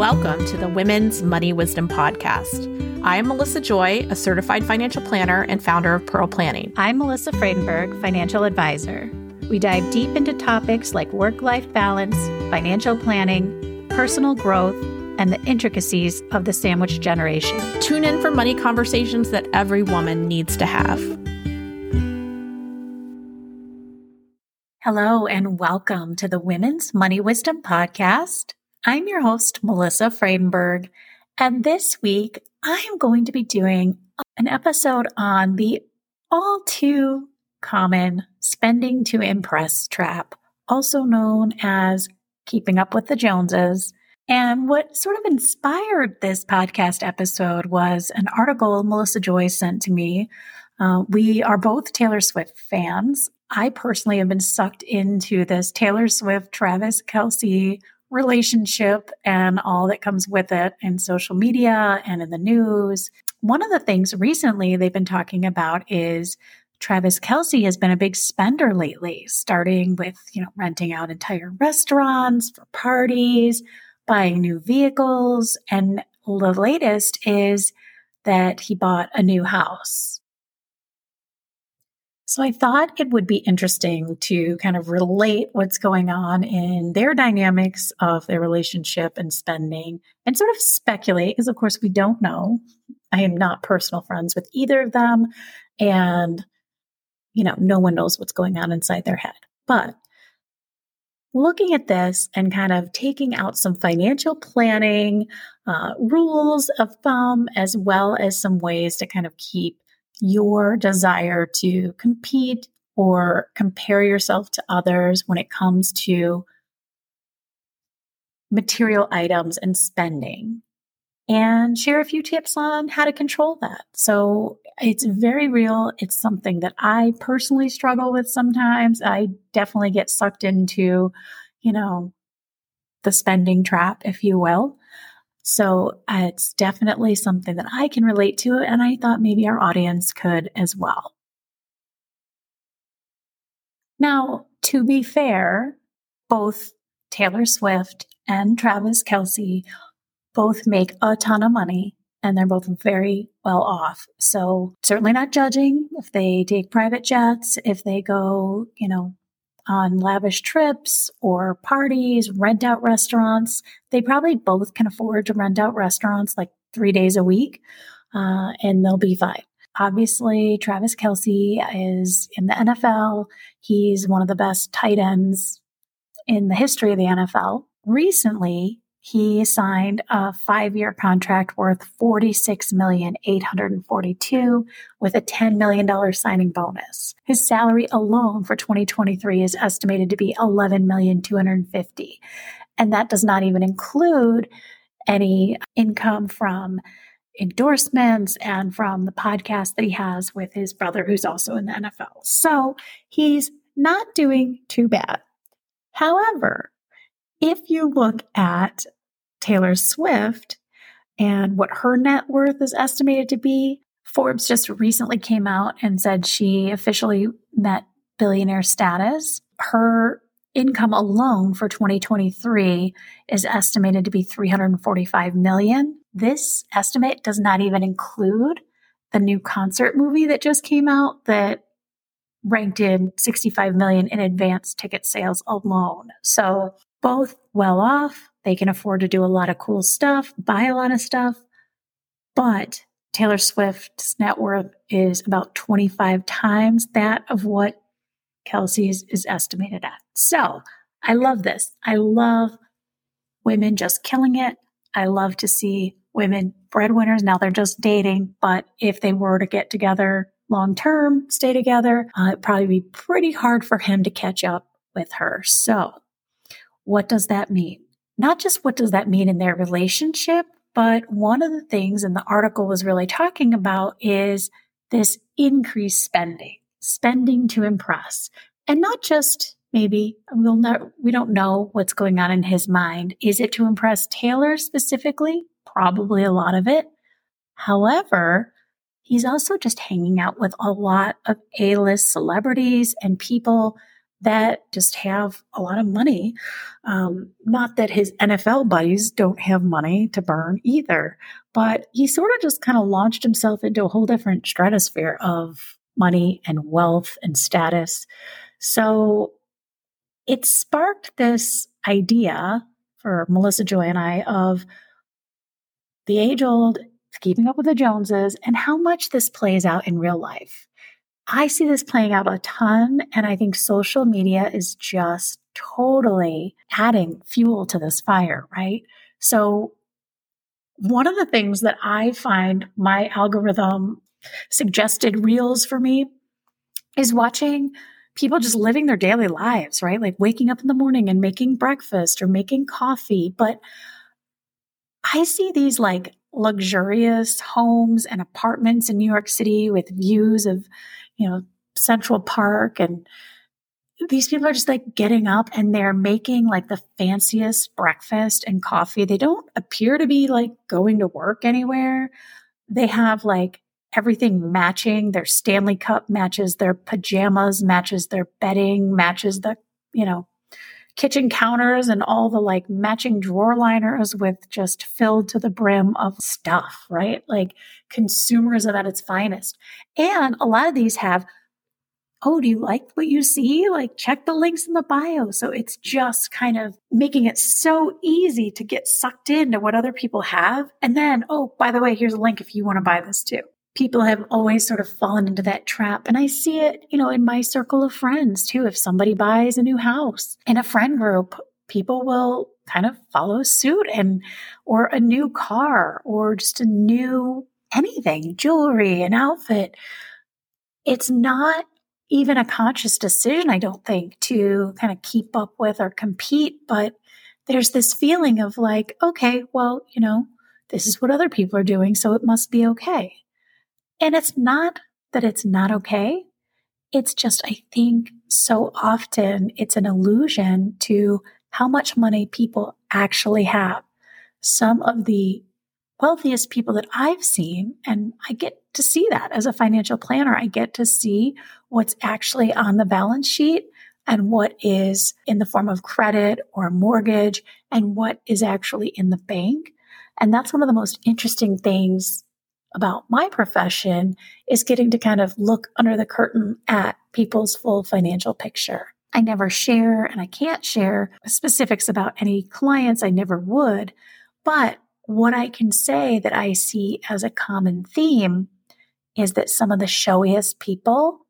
Welcome to the Women's Money Wisdom Podcast. I am Melissa Joy, a certified financial planner and founder of Pearl Planning. I'm Melissa Fradenburg, financial advisor. We dive deep into topics like work life balance, financial planning, personal growth, and the intricacies of the sandwich generation. Tune in for money conversations that every woman needs to have. Hello, and welcome to the Women's Money Wisdom Podcast. I'm your host, Melissa Fradenburg, and this week I am going to be doing an episode on the all too common spending to impress trap, also known as keeping up with the Joneses. And what sort of inspired this podcast episode was an article Melissa Joy sent to me. Uh, we are both Taylor Swift fans. I personally have been sucked into this Taylor Swift, Travis Kelce relationship and all that comes with it in social media and in the news. One of the things recently they've been talking about is Travis Kelce has been a big spender lately, starting with, you know, renting out entire restaurants for parties, buying new vehicles. And the latest is that he bought a new house. So I thought it would be interesting to kind of relate what's going on in their dynamics of their relationship and spending and sort of speculate, because of course we don't know. I am not personal friends with either of them. And, you know, no one knows what's going on inside their head. But looking at this and kind of taking out some financial planning uh, rules of thumb, as well as some ways to kind of keep your desire to compete or compare yourself to others when it comes to material items and spending and share a few tips on how to control that. So it's very real. It's something that I personally struggle with sometimes. I definitely get sucked into, you know, the spending trap, if you will. So uh, it's definitely something that I can relate to, and I thought maybe our audience could as well. Now, to be fair, both Taylor Swift and Travis Kelce both make a ton of money and they're both very well off. So certainly not judging if they take private jets, if they go, you know, on lavish trips or parties, rent out restaurants. They probably both can afford to rent out restaurants like three days a week, uh, and they'll be fine. Obviously, Travis Kelce is in the NFL. He's one of the best tight ends in the history of the NFL. Recently, he signed a five-year contract worth 46,842 with a $10 million signing bonus. His salary alone for 2023 is estimated to be 11,250. And that does not even include any income from endorsements and from the podcast that he has with his brother who's also in the NFL. So he's not doing too bad. However, if you look at Taylor Swift and what her net worth is estimated to be, Forbes just recently came out and said she officially met billionaire status. Her income alone for 2023 is estimated to be 345 million. This estimate does not even include the new concert movie that just came out that ranked in 65 million in advance ticket sales alone. So both well off. They can afford to do a lot of cool stuff, buy a lot of stuff. But Taylor Swift's net worth is about 25 times that of what Kelce's is estimated at. So I love this. I love women just killing it. I love to see women breadwinners. Now they're just dating, but if they were to get together long term, stay together, uh, it'd probably be pretty hard for him to catch up with her. So what does that mean? Not just what does that mean in their relationship, but one of the things in the article was really talking about is this increased spending, spending to impress. And not just maybe we'll not, we don't know what's going on in his mind. Is it to impress Taylor specifically? Probably a lot of it. However, he's also just hanging out with a lot of A-list celebrities and people that just have a lot of money. Um, not that his NFL buddies don't have money to burn either, but he sort of just kind of launched himself into a whole different stratosphere of money and wealth and status. So it sparked this idea for Melissa Joy and I of the age old keeping up with the Joneses and how much this plays out in real life. I see this playing out a ton, and I think social media is just totally adding fuel to this fire, right? So, one of the things that I find my algorithm suggested reels for me is watching people just living their daily lives, right? Like waking up in the morning and making breakfast or making coffee. But I see these like luxurious homes and apartments in New York City with views of, you know, Central Park and these people are just like getting up and they're making like the fanciest breakfast and coffee. They don't appear to be like going to work anywhere. They have like everything matching. Their Stanley Cup matches their pajamas, matches their bedding, matches the, you know, kitchen counters and all the like matching drawer liners with just filled to the brim of stuff, right? Like consumerism at its finest. And a lot of these have, oh, do you like what you see? Like check the links in the bio. So it's just kind of making it so easy to get sucked into what other people have. And then, oh, by the way, here's a link if you want to buy this too people have always sort of fallen into that trap. And I see it, you know, in my circle of friends too. If somebody buys a new house in a friend group, people will kind of follow suit and, or a new car or just a new anything, jewelry, an outfit. It's not even a conscious decision, I don't think, to kind of keep up with or compete, but there's this feeling of like, okay, well, you know, this is what other people are doing, so it must be okay. And it's not that it's not okay. It's just, I think so often it's an illusion to how much money people actually have. Some of the wealthiest people that I've seen, and I get to see that as a financial planner, I get to see what's actually on the balance sheet and what is in the form of credit or mortgage and what is actually in the bank. And that's one of the most interesting things about my profession is getting to kind of look under the curtain at people's full financial picture. I never share and I can't share specifics about any clients. I never would. But what I can say that I see as a common theme is that some of the showiest people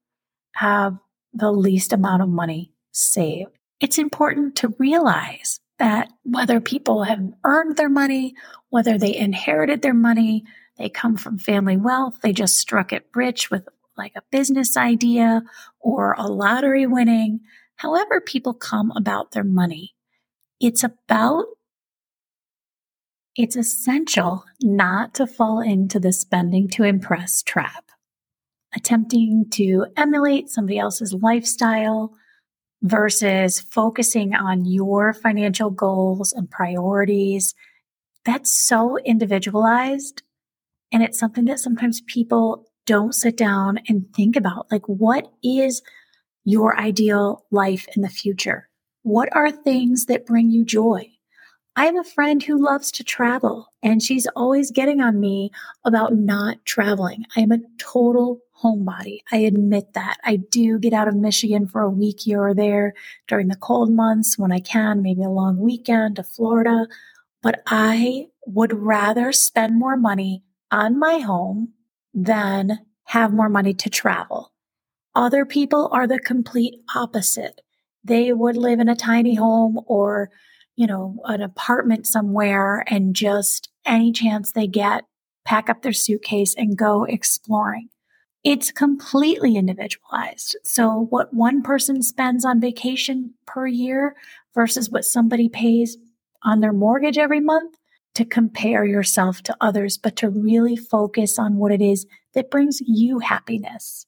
have the least amount of money saved. It's important to realize that whether people have earned their money, whether they inherited their money, they come from family wealth. They just struck it rich with like a business idea or a lottery winning. However, people come about their money. It's about, it's essential not to fall into the spending to impress trap. Attempting to emulate somebody else's lifestyle versus focusing on your financial goals and priorities. That's so individualized and it's something that sometimes people don't sit down and think about. Like, what is your ideal life in the future? What are things that bring you joy? I have a friend who loves to travel and she's always getting on me about not traveling. I am a total homebody. I admit that. I do get out of Michigan for a week here or there during the cold months when I can, maybe a long weekend to Florida. But I would rather spend more money on my home than have more money to travel. Other people are the complete opposite. They would live in a tiny home or, you know, an apartment somewhere and just any chance they get, pack up their suitcase and go exploring. It's completely individualized. So what one person spends on vacation per year versus what somebody pays on their mortgage every month to compare yourself to others, but to really focus on what it is that brings you happiness.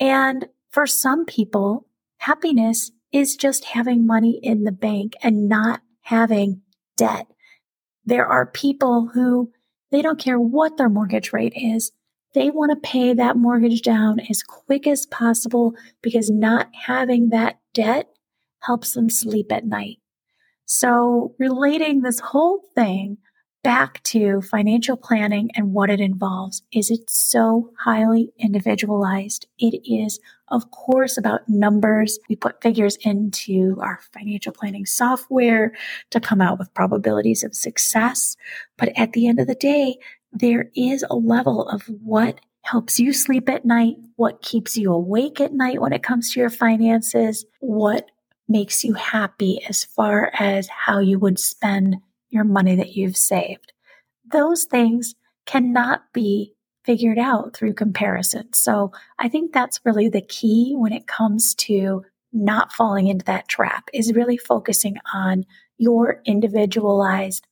And for some people, happiness is just having money in the bank and not having debt. There are people who they don't care what their mortgage rate is. They want to pay that mortgage down as quick as possible because not having that debt helps them sleep at night. So relating this whole thing back to financial planning and what it involves is it's so highly individualized. It is, of course, about numbers. We put figures into our financial planning software to come out with probabilities of success. But at the end of the day, there is a level of what helps you sleep at night, what keeps you awake at night when it comes to your finances, what makes you happy as far as how you would spend your money that you've saved. Those things cannot be figured out through comparison. So I think that's really the key when it comes to not falling into that trap is really focusing on your individualized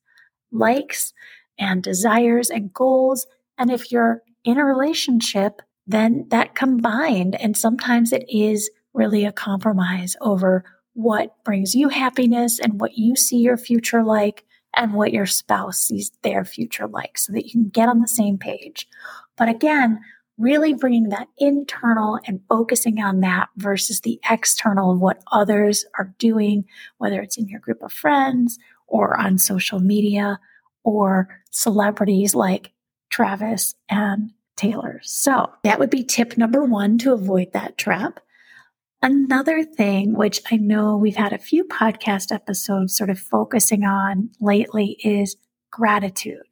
likes and desires and goals. And if you're in a relationship, then that combined, and sometimes it is really a compromise over what brings you happiness and what you see your future like and what your spouse sees their future like so that you can get on the same page. But again, really bringing that internal and focusing on that versus the external of what others are doing, whether it's in your group of friends or on social media or celebrities like Travis and Taylor. So that would be tip number one to avoid that trap. Another thing, which I know we've had a few podcast episodes sort of focusing on lately, is gratitude.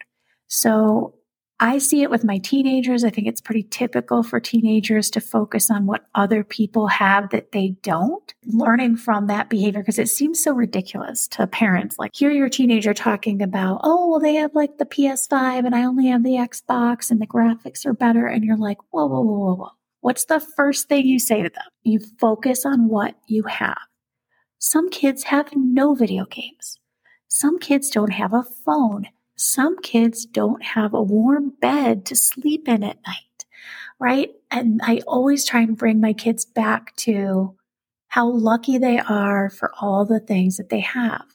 So I see it with my teenagers. I think it's pretty typical for teenagers to focus on what other people have that they don't. Learning from that behavior, because it seems so ridiculous to parents. Like, hear your teenager talking about, oh, well, they have like the PS5 and I only have the Xbox and the graphics are better. And you're like, whoa, whoa, whoa, whoa, whoa. What's the first thing you say to them? You focus on what you have. Some kids have no video games. Some kids don't have a phone. Some kids don't have a warm bed to sleep in at night, right? And I always try and bring my kids back to how lucky they are for all the things that they have.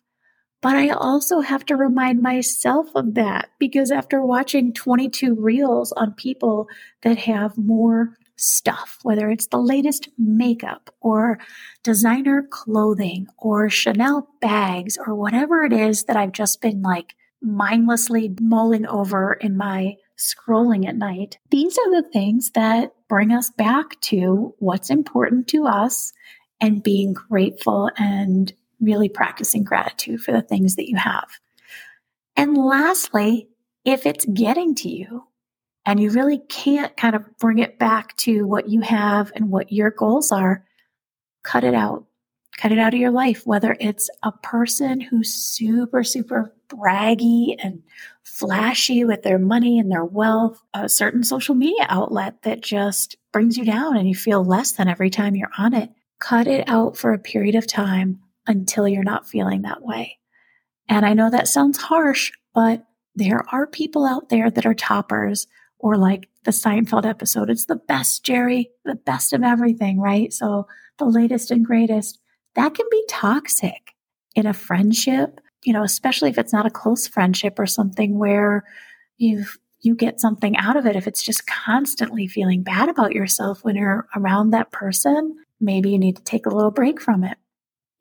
But I also have to remind myself of that because after watching 22 reels on people that have more stuff, whether it's the latest makeup or designer clothing or Chanel bags or whatever it is that I've just been like mindlessly mulling over in my scrolling at night. These are the things that bring us back to what's important to us and being grateful and really practicing gratitude for the things that you have. And lastly, if it's getting to you and you really can't kind of bring it back to what you have and what your goals are, cut it out. Cut it out of your life, whether it's a person who's super, super braggy and flashy with their money and their wealth, a certain social media outlet that just brings you down and you feel less than every time you're on it. Cut it out for a period of time until you're not feeling that way. And I know that sounds harsh, but there are people out there that are toppers or like the Seinfeld episode. It's the best, Jerry, the best of everything, right? So the latest and greatest that can be toxic in a friendship, you know, especially if it's not a close friendship or something where you you get something out of it. If it's just constantly feeling bad about yourself when you're around that person, maybe you need to take a little break from it.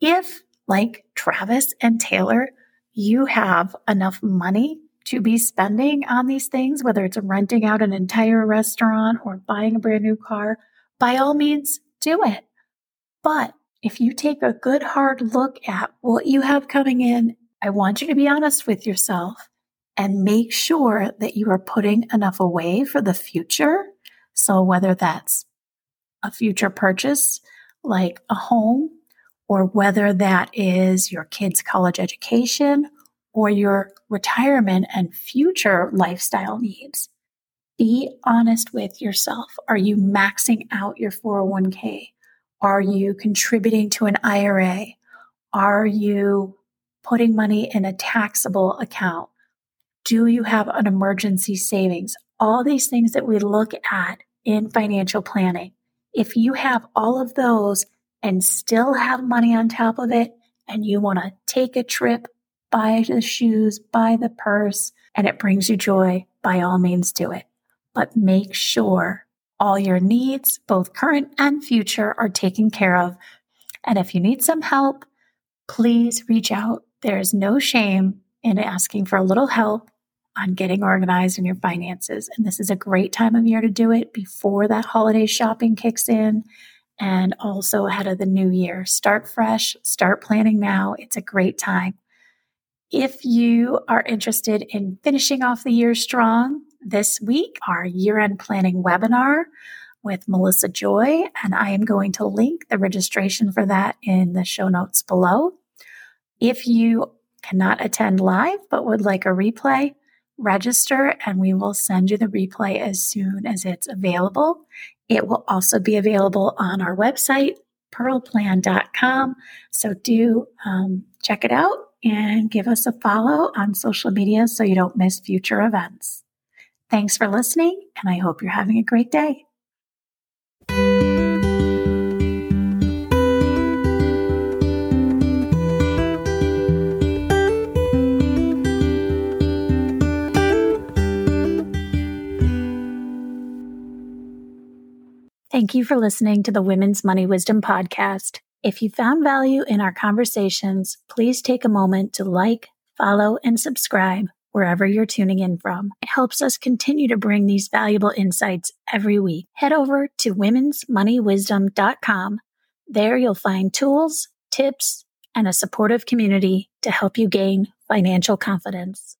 If, like Travis and Taylor, you have enough money to be spending on these things, whether it's renting out an entire restaurant or buying a brand new car, by all means, do it. But if you take a good hard look at what you have coming in, I want you to be honest with yourself and make sure that you are putting enough away for the future. So whether that's a future purchase like a home or whether that is your kids' college education or your retirement and future lifestyle needs. Be honest with yourself. Are you maxing out your 401k? Are you contributing to an IRA? Are you putting money in a taxable account? Do you have an emergency savings? All these things that we look at in financial planning. If you have all of those and still have money on top of it, and you want to take a trip, buy the shoes, buy the purse, and it brings you joy, by all means do it. But make sure all your needs, both current and future, are taken care of. And if you need some help, please reach out. There is no shame in asking for a little help on getting organized in your finances. And this is a great time of year to do it before that holiday shopping kicks in and also ahead of the new year. Start fresh, start planning now. It's a great time. If you are interested in finishing off the year strong, this week, our year end planning webinar with Melissa Joy, and I am going to link the registration for that in the show notes below. If you cannot attend live but would like a replay, register and we will send you the replay as soon as it's available. It will also be available on our website, pearlplan.com. So do um, check it out and give us a follow on social media so you don't miss future events. Thanks for listening, and I hope you're having a great day. Thank you for listening to the Women's Money Wisdom Podcast. If you found value in our conversations, please take a moment to like, follow, and subscribe wherever you're tuning in from. It helps us continue to bring these valuable insights every week. Head over to womensmoneywisdom.com. There you'll find tools, tips, and a supportive community to help you gain financial confidence.